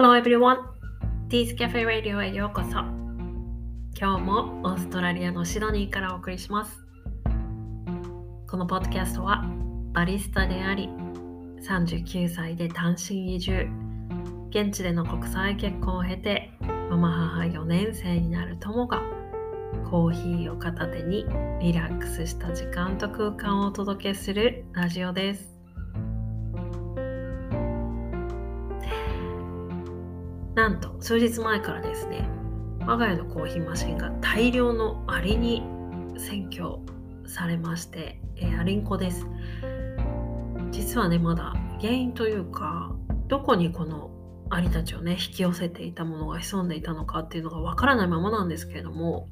Hello everyone! Tea's Cafe Radio へようこそ。今日もオーストラリアのシドニーからお送りします。このポッドキャストはバリスタであり、39歳で単身移住、現地での国際結婚を経て、ママ母4年生になる友が、コーヒーを片手にリラックスした時間と空間をお届けするラジオです。数日前からですね我が家のコーヒーマシンが大量のアリに占拠されまして、えー、アリンコです実はねまだ原因というかどこにこのアリたちをね引き寄せていたものが潜んでいたのかっていうのがわからないままなんですけれども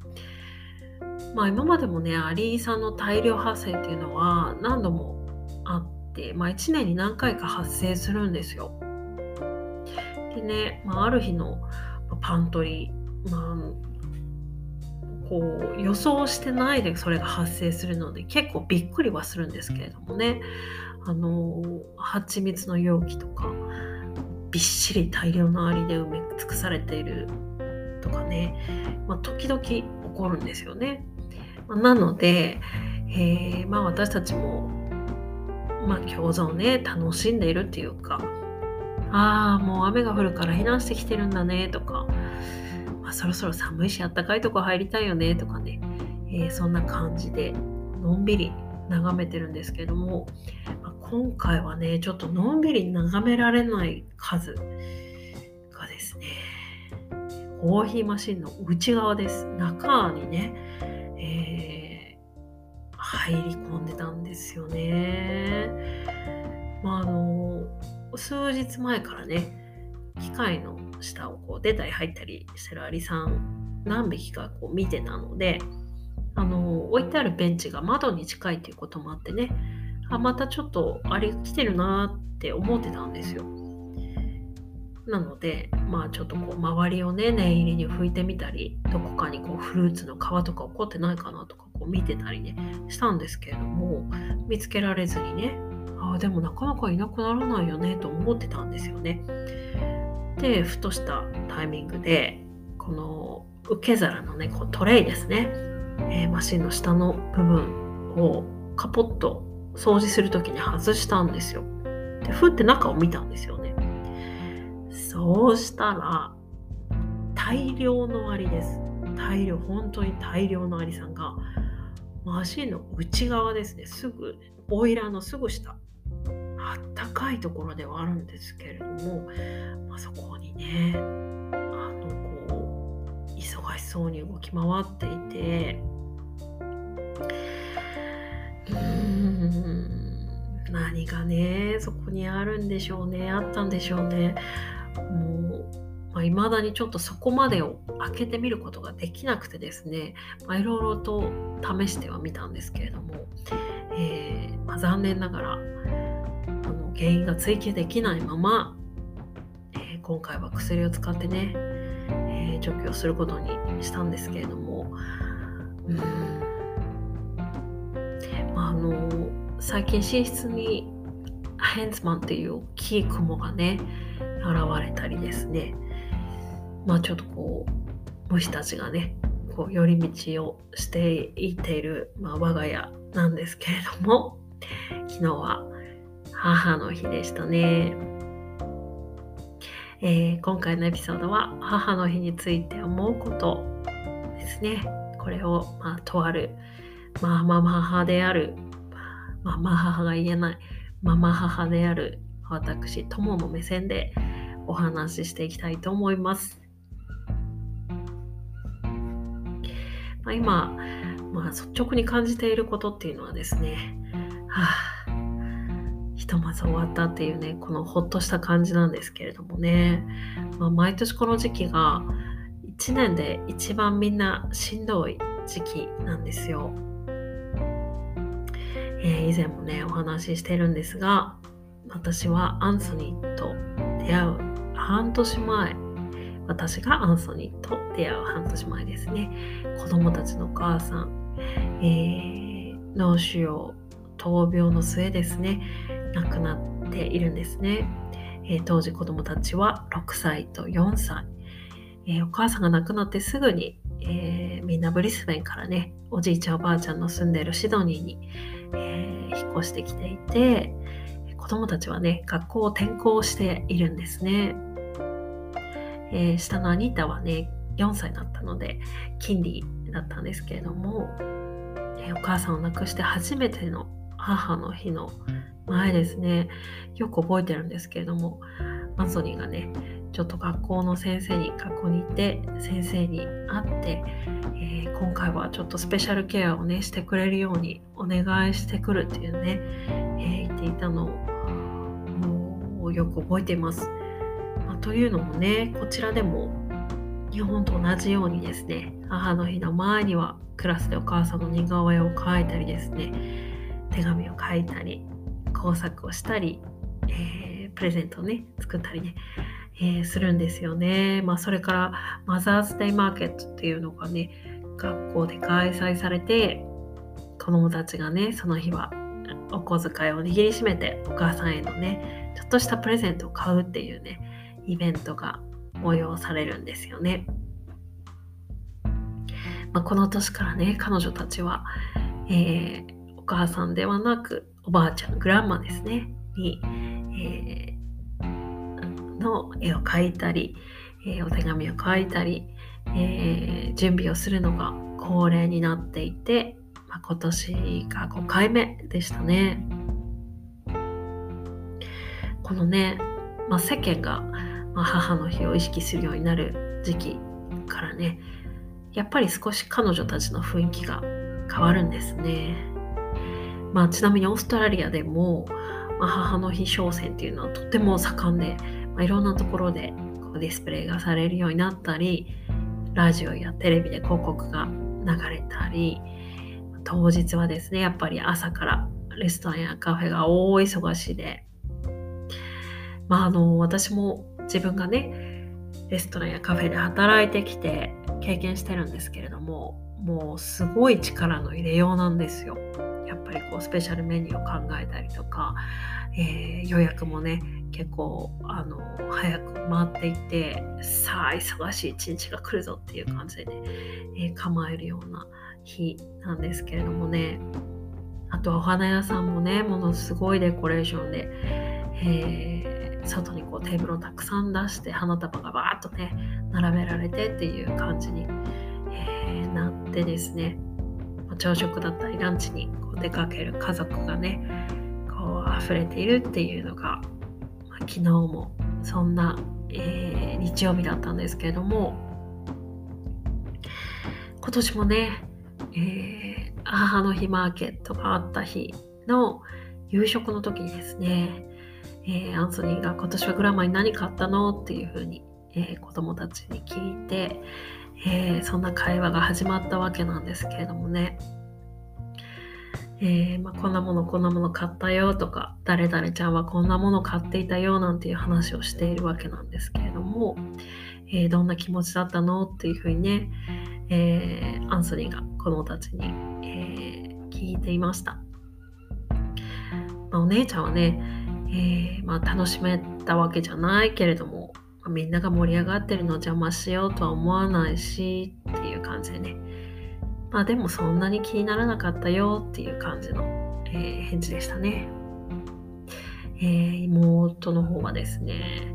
まあ今までもねアリさんの大量発生っていうのは何度もあって、まあ、1年に何回か発生するんですよ。でね、まあ、ある日のパントリー、まあ、こう予想してないでそれが発生するので結構びっくりはするんですけれどもねあの蜂蜜の容器とかびっしり大量のアリで埋め尽くされているとかね、まあ、時々起こるんですよね。まあ、なので、えー、まあ、私たちも、まあ、共存ね楽しんでいるっていうかああ、もう雨が降るから避難してきてるんだねとか、まあ、そろそろ寒いしあったかいとこ入りたいよねとかね、えー、そんな感じでのんびり眺めてるんですけども、まあ、今回はねちょっとのんびり眺められない数がですねコーヒーマシンの内側です。中にね、えー、入り込んでたんですよね。まああの数日前からね機械の下をこう出たり入ったりしてるアリさん何匹かこう見てたのであの置いてあるベンチが窓に近いということもあってねあまたちょっとアリ来てるなって思ってたんですよ。なのでまあちょっとこう周りをね念入りに拭いてみたりどこかにこうフルーツの皮とか起こってないかなとかこう見てたりねしたんですけれども見つけられずにねあでもなかなかいなくならないよねと思ってたんですよね。でふとしたタイミングでこの受け皿のねこうトレイですね、えー、マシンの下の部分をカポッと掃除する時に外したんですよ。でふって中を見たんですよね。そうしたら大量のアリです。大量本当に大量のアリさんがマシンの内側ですねすぐボイラーのすぐ下あったかいところではあるんですけれども、まあ、そこにねあのこう忙しそうに動き回っていてうーん何がねそこにあるんでしょうねあったんでしょうね。もう、まあ、未だにちょっとそこまでを開けてみることができなくてですね、まあ、いろいろと試してはみたんですけれども、えーまあ、残念ながら原因が追求できないまま、えー、今回は薬を使ってね、えー、除去することにしたんですけれどもうん。まああの最近寝室にヘンズマンっていう大きい雲がね現れたりですね。まあちょっとこう虫たちがねこう寄り道をしていっている、まあ、我が家なんですけれども昨日は母の日でしたね。えー、今回のエピソードは母の日について思うことですね。これを、まあ、とある、まあ、ママ母であるまあ、ママ母が言えない、ママ母である私、友の目線でお話ししていきたいと思います。まあ、今、まあ、率直に感じていることっていうのはですね、はあひとまず終わったっていうねこのほっとした感じなんですけれどもね、まあ、毎年この時期が1年で一番みんなしんどい時期なんですよ。えー、以前もねお話ししてるんですが私はアンソニーと出会う半年前私がアンソニーと出会う半年前ですね。子供たちのお母さん、えー、脳腫瘍闘病の末ですね。亡くなっているんですね。えー、当時子供たちは6歳と4歳、えー、お母さんが亡くなってすぐに、えみんなブリスベンからねおじいちゃんおばあちゃんの住んでいるシドニーに、え引っ越してきていて子供たちはね学校を転校しているんですね、え下のアニータはね4歳だったので金利だったんですけれども、えお母さんを亡くして初めての母の日の前ですねよく覚えてるんですけれどもアンソニーがねちょっと学校の先生に学校に行って先生に会って、えー、今回はちょっとスペシャルケアをねしてくれるようにお願いしてくるっていうね、えー、言っていたのをよく覚えています。まあ、というのもねこちらでも日本と同じようにですね母の日の前にはクラスでお母さんの似顔絵を描いたりですね手紙を書いたり工作をしたり、えー、プレゼントをね作ったりね、えー、するんですよね。まあ、それからマザーズデイマーケットっていうのがね学校で開催されて子供たちがねその日はお小遣いを握りしめてお母さんへのねちょっとしたプレゼントを買うっていうねイベントが催されるんですよね。まあ、この年からね彼女たちは、えー、母さんではなくおばあちゃんグランマですねに、えー、の絵を描いたり、えー、お手紙を書いたり、えー、準備をするのが恒例になっていて、まあ、今年が5回目でしたね。このね、まあ、世間が、ま、母の日を意識するようになる時期からねやっぱり少し彼女たちの雰囲気が変わるんですね。まあ、ちなみにオーストラリアでも、まあ、母の日商戦っていうのはとても盛んで、まあ、いろんなところでこうディスプレイがされるようになったりラジオやテレビで広告が流れたり当日はですねやっぱり朝からレストランやカフェが大忙しでまああの私も自分がねレストランやカフェで働いてきて経験してるんですけれどももうすごい力の入れようなんですよ。やっぱりこうスペシャルメニューを考えたりとか、えー、予約もね結構あの早く回っていってさあ忙しい一日が来るぞっていう感じでね、えー、構えるような日なんですけれどもね。あとはお花屋さんもねものすごいデコレーションで、えー、外にこうテーブルをたくさん出して花束がバーッとね並べられてっていう感じに、えー、なってですね。朝食だったりランチにこう出かける家族がねこう溢れているっていうのが、まあ、昨日もそんな、えー、日曜日だったんですけれども今年もね、えー、母の日マーケットがあった日の夕食の時にですね、えー、アンソニーが今年はグラマーに何買ったのっていうふうに、えー、子供たちに聞いて、えー、そんな会話が始まったわけなんですけれどもね、えー、まあ、こんなものこんなもの買ったよとか誰々ちゃんはこんなもの買っていたよなんていう話をしているわけなんですけれども、えー、どんな気持ちだったのっていうふうにね、えアンソニーが子供たちに、え聞いていました、まあ、お姉ちゃんはね、えまあ、楽しめたわけじゃないけれどもみんなが盛り上がってるのを邪魔しようとは思わないしっていう感じでね。まあでもそんなに気にならなかったよっていう感じの、えー、返事でしたね、えー、妹の方はですね、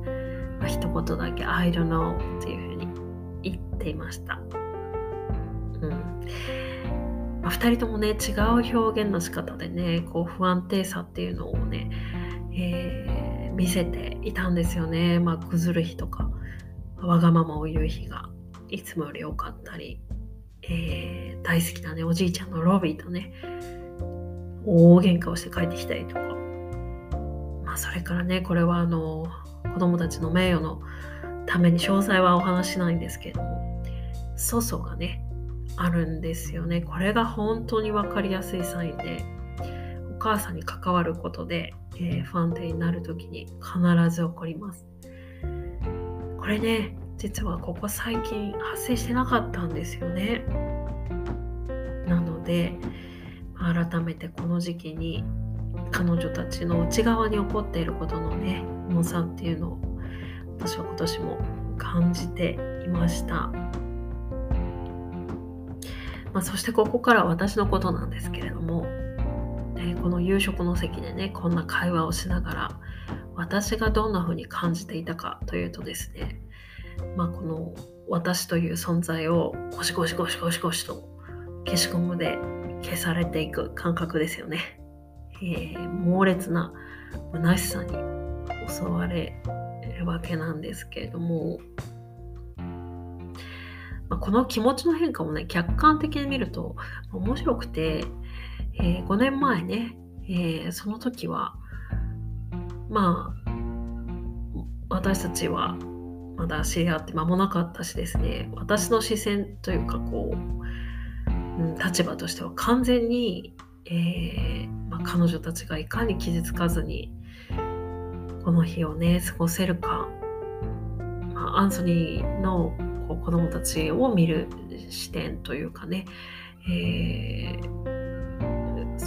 まあ、一言だけ I don't know っていうふうに言っていました。うん。まあ、2人ともね違う表現の仕方でねこう不安定さっていうのをね、え見せていたんですよね。まあ、崩る日とか、わがままを言う日がいつもより多かったり、えー、大好きなね、おじいちゃんのロビーとね、大喧嘩をして帰ってきたりとか、まあ、それからね、これはあの、子供たちの名誉のために詳細はお話しないんですけれども、粗相がね、あるんですよね。これが本当に分かりやすいサインで、母さんに関わることでえー、不安定になる時に必ず起こります。これね、実はここ最近発生してなかったんですよね。なので、改めてこの時期に、彼女たちの内側に起こっていることのね重さっていうのを私は今年も感じていました、まあ、そしてここから私のことなんですけれども、えこの夕食の席でねこんな会話をしながら私がどんな風に感じていたかというとですねまあこの私という存在をゴシゴシゴシゴシゴシと消しゴムで消されていく感覚ですよね。えー、猛烈な虚しさに襲われるわけなんですけれども、ま、この気持ちの変化もね客観的に見ると面白くて、えー、5年前ね、えー、その時はまあ私たちはまだ知り合って間もなかったしですね。私の視線というかこう、うん、立場としては完全に、えー、まあ、彼女たちがいかに傷つかずにこの日をね過ごせるか、まあ、アンソニーのこう子供たちを見る視点というかね、えー、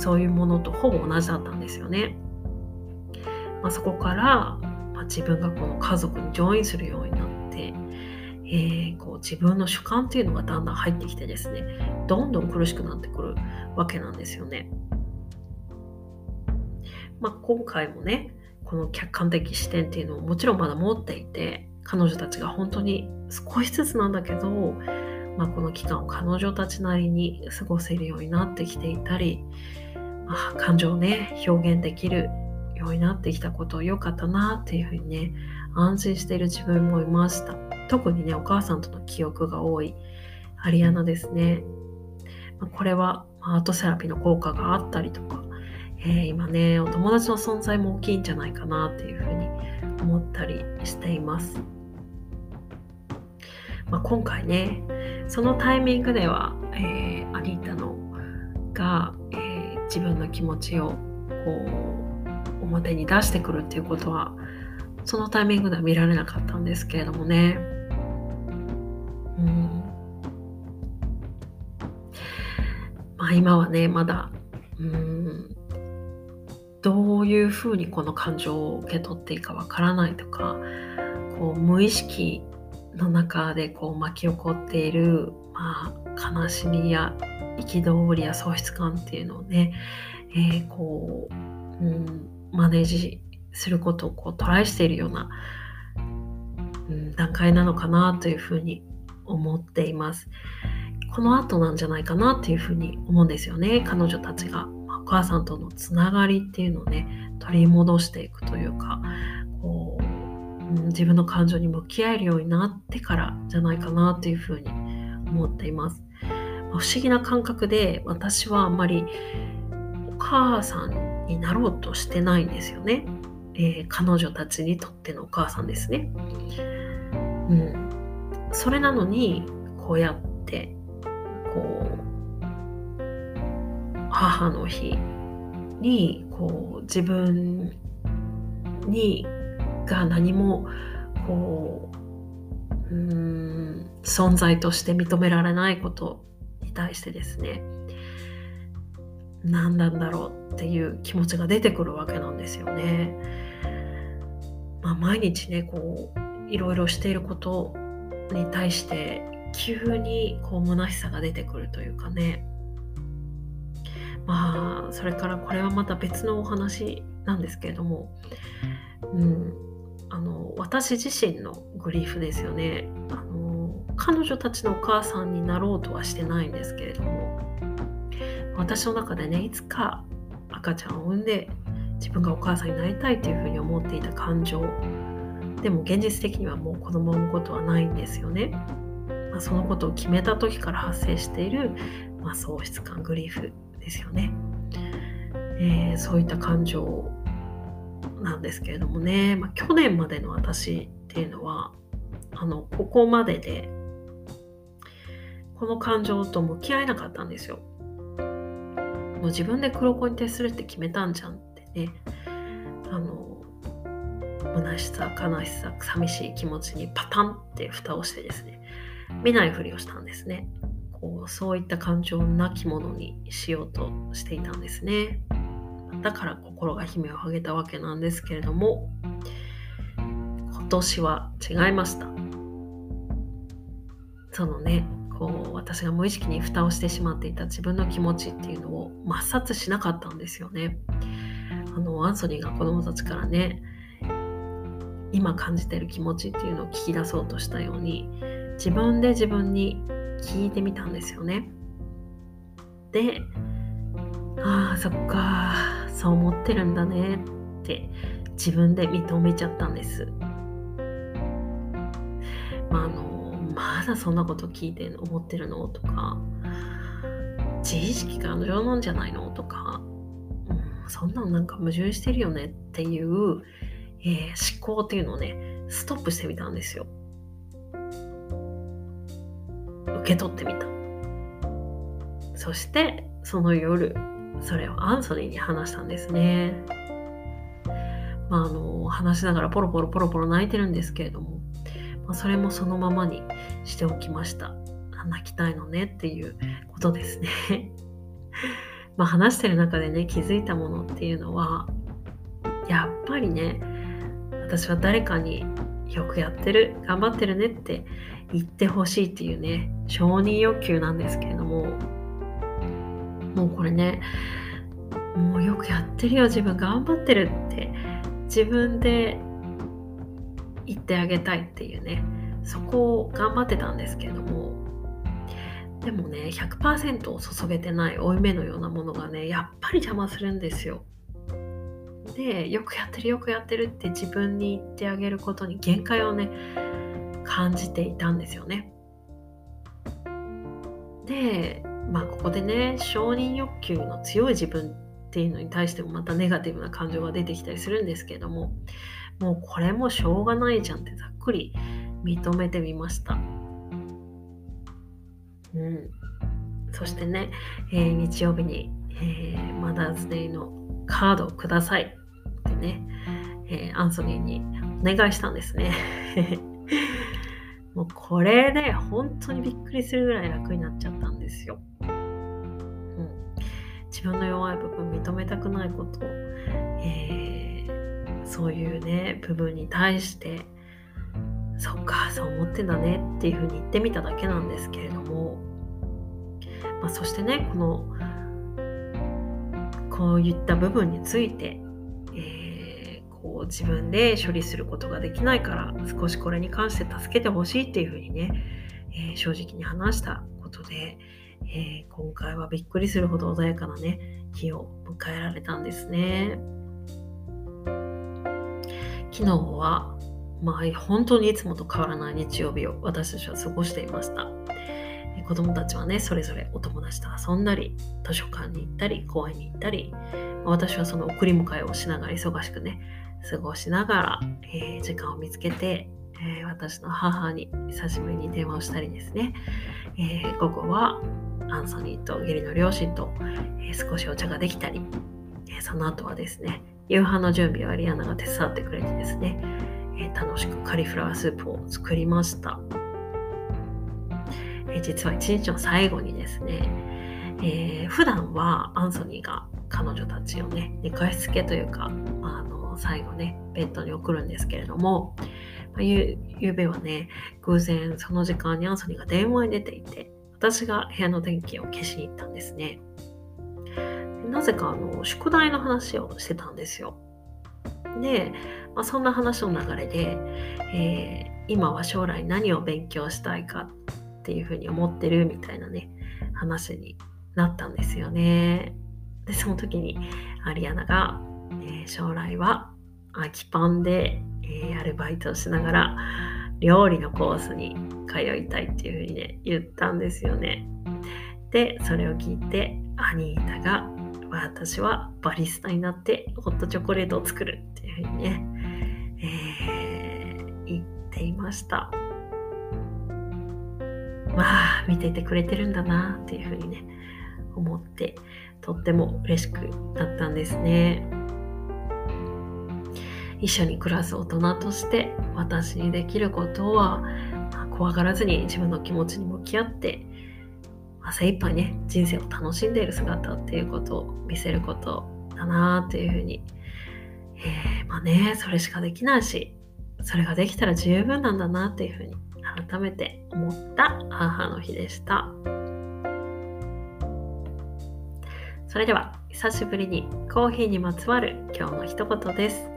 そういうものとほぼ同じだったんですよね。まあ、そこから、まあ、自分がこの家族にジョインするようになって、えー、こう自分の主観っていうのがだんだん入ってきてですねどんどん苦しくなってくるわけなんですよね。まあ、今回もねこの客観的視点っていうのをもちろんまだ持っていて彼女たちが本当に少しずつなんだけど、まあ、この期間を彼女たちなりに過ごせるようになってきていたり、まあ、感情をね表現できるようになってきたこと良かったなっていうふうにね安心している自分もいました。特にねお母さんとの記憶が多いアリアナですね。まこれはアートセラピーの効果があったりとか、えー、今ねお友達の存在も大きいんじゃないかなっていうふうに思ったりしています、まあ、今回ねそのタイミングでは、えー、アリータのが、えー、自分の気持ちをこう表に出してくるっていうことはそのタイミングでは見られなかったんですけれどもね。うんまあ、今はねまだうんどういうふうにこの感情を受け取っていいかわからないとかこう無意識の中でこう巻き起こっている、まあ、悲しみや憤りや喪失感っていうのをね、えー、こう、うん、マネージすることをこうトライしているような、うん、段階なのかなというふうに思っています。この後なんじゃないかなっていうふうに思うんですよね。彼女たちがお母さんとのつながりっていうのをね取り戻していくというか、自分の感情に向き合えるようになってからじゃないかなっていうふうに思っています。不思議な感覚で私はあんまりお母さんになろうとしてないんですよね。えー、彼女たちにとってのお母さんですね。うん。それなのに、こうやって、こう、母の日に、こう、自分に、が何も、こう、うん、存在として認められないことに対してですね、何なんだろうっていう気持ちが出てくるわけなんですよね。まあ、毎日ねこういろいろしていることに対して急にこう虚しさが出てくるというかね。まあそれからこれはまた別のお話なんですけれども、うん、あの私自身のグリーフですよね。あの彼女たちのお母さんになろうとはしてないんですけれども私の中でねいつか赤ちゃんを産んで自分がお母さんになりたいというふうに思っていた感情でも現実的にはもう子供を産むことはないんですよね、まあ、そのことを決めた時から発生している、まあ、喪失感グリーフですよね、えー、そういった感情なんですけれどもね、まあ、去年までの私っていうのはあのここまででこの感情と向き合えなかったんですよ。もう自分で黒子に徹するって決めたんじゃんってね。あの虚しさ悲しさ寂しい気持ちにパタンって蓋をしてですね見ないふりをしたんですね。こうそういった感情をなきものにしようとしていたんですね。だから心が悲鳴を上げたわけなんですけれども今年は違いました。そのねこう私が無意識に蓋をしてしまっていた自分の気持ちっていうのを抹殺しなかったんですよね。あのアンソニーが子供たちからね今感じてる気持ちっていうのを聞き出そうとしたように自分で自分に聞いてみたんですよね。でああそっかそう思ってるんだねって自分で認めちゃったんです。まああのまだそんなこと聞いて思ってるのとか自意識過剰なんじゃないのとか、うん、そんなんなんか矛盾してるよねっていう、えー、思考っていうのをねストップしてみたんですよ。受け取ってみた。そしてその夜それをアンソニーに話したんですねまああの話しながらポロポロポロポロ泣いてるんですけれどもまあ、それもそのままにしておきました。泣きたいのねっていうことですね。まあ話してる中でね気づいたものっていうのはやっぱりね私は誰かによくやってる頑張ってるねって言ってほしいっていうね承認欲求なんですけれどももうこれねもうよくやってるよ自分頑張ってるって自分で言ってあげたいっていうねそこを頑張ってたんですけどもでもね100%を注げてない負い目のようなものがねやっぱり邪魔するんですよ。でよくやってるよくやってるって自分に言ってあげることに限界をね感じていたんですよね。でまあここでね承認欲求の強い自分っていうのに対してもまたネガティブな感情が出てきたりするんですけどももうこれもしょうがないじゃんってざっくり認めてみました。うん、そしてね、えー、日曜日に、えー、マダーズデイのカードをくださいってね、えー、アンソニーにお願いしたんですね。もうこれで本当にびっくりするぐらい楽になっちゃったんですよ。自分の弱い部分認めたくないこと、えーそういうね部分に対してそっかそう思ってんだねっていうふうに言ってみただけなんですけれども、まあ、そしてねこのこういった部分について、えー、こう自分で処理することができないから少しこれに関して助けてほしいっていうふうにね、えー、正直に話したことで、えー、今回はびっくりするほど穏やかなね日を迎えられたんですね。昨日は、まあ、本当にいつもと変わらない日曜日を私たちは過ごしていました。子供たちはね、それぞれお友達と遊んだり、図書館に行ったり、公園に行ったり、私はその送り迎えをしながら忙しくね、過ごしながら、えー、時間を見つけて、えー、私の母に久しぶりに電話をしたりですね、えー、午後はアンソニーと義理の両親と、え少しお茶ができたり、えその後はですね、夕飯の準備はリアナが手伝ってくれてですね、え、楽しくカリフラワースープを作りました。え、実は一日の最後にですね、えー、普段はアンソニーが彼女たちをね、寝かしつけというか、の最後ね、ベッドに送るんですけれども、まあ、ゆゆうべはね、偶然その時間にアンソニーが電話に出ていて、私が部屋の電気を消しに行ったんですね。なぜかあの宿題の話をしてたんですよ。で、まあ、そんな話の流れで、えー、今は将来何を勉強したいかっていうふうに思ってるみたいなね話になったんですよね。でその時にアリアナが、えー、将来は空きパンで、えー、アルバイトをしながら料理のコースに通いたいっていうふうにね言ったんですよね。でそれを聞いてアニータが私はバリスタになってホットチョコレートを作るっていうふうにね、えー、言っていました。まあ見ていてくれてるんだなっていうふうにね思ってとっても嬉しくなったんですね。一緒に暮らす大人として私にできることは、怖がらずに自分の気持ちに向き合ってまあ、精一杯ね人生を楽しんでいる姿っていうことを見せることだなっていうふうに、えー、まあねそれしかできないしそれができたら十分なんだなっていうふうに改めて思った母の日でした。それでは久しぶりにコーヒーにまつわる今日の一言です。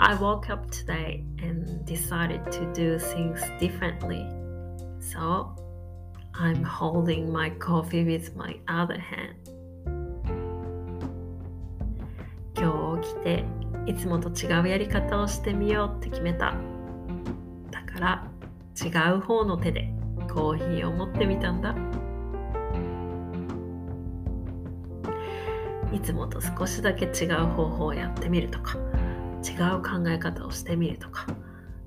I woke up today and decided to do things differently. So I'm holding my coffee with my other hand. 今日起きていつもと違うやり方をしてみようって決めた。だから違う方の手でコーヒーを持ってみたんだ。いつもと少しだけ違う方法をやってみるとか。違う考え方をしてみるとか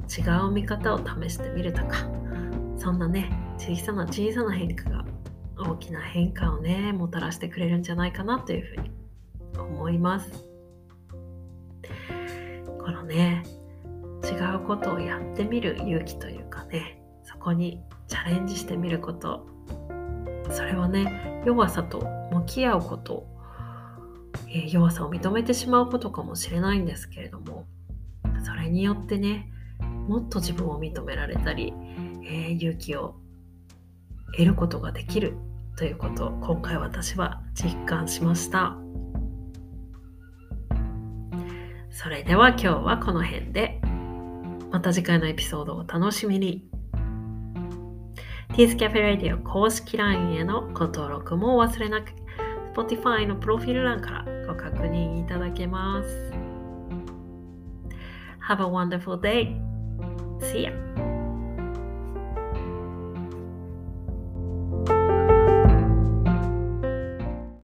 違う見方を試してみるとかそんなね小さな小さな変化が大きな変化をねもたらしてくれるんじゃないかなというふうに思います。このね違うことをやってみる勇気というかねそこにチャレンジしてみること。それはね弱さと向き合うことえ弱さを認めてしまうことかもしれないんですけれどもそれによってねもっと自分を認められたり、え、勇気を得ることができるということを今回私は実感しました。それでは今日はこの辺でまた次回のエピソードを楽しみに。Teas Cafe Radio 公式 LINE へのご登録もお忘れなく。Spotify のプロフィール欄からご確認いただけます。Have a wonderful day. See ya.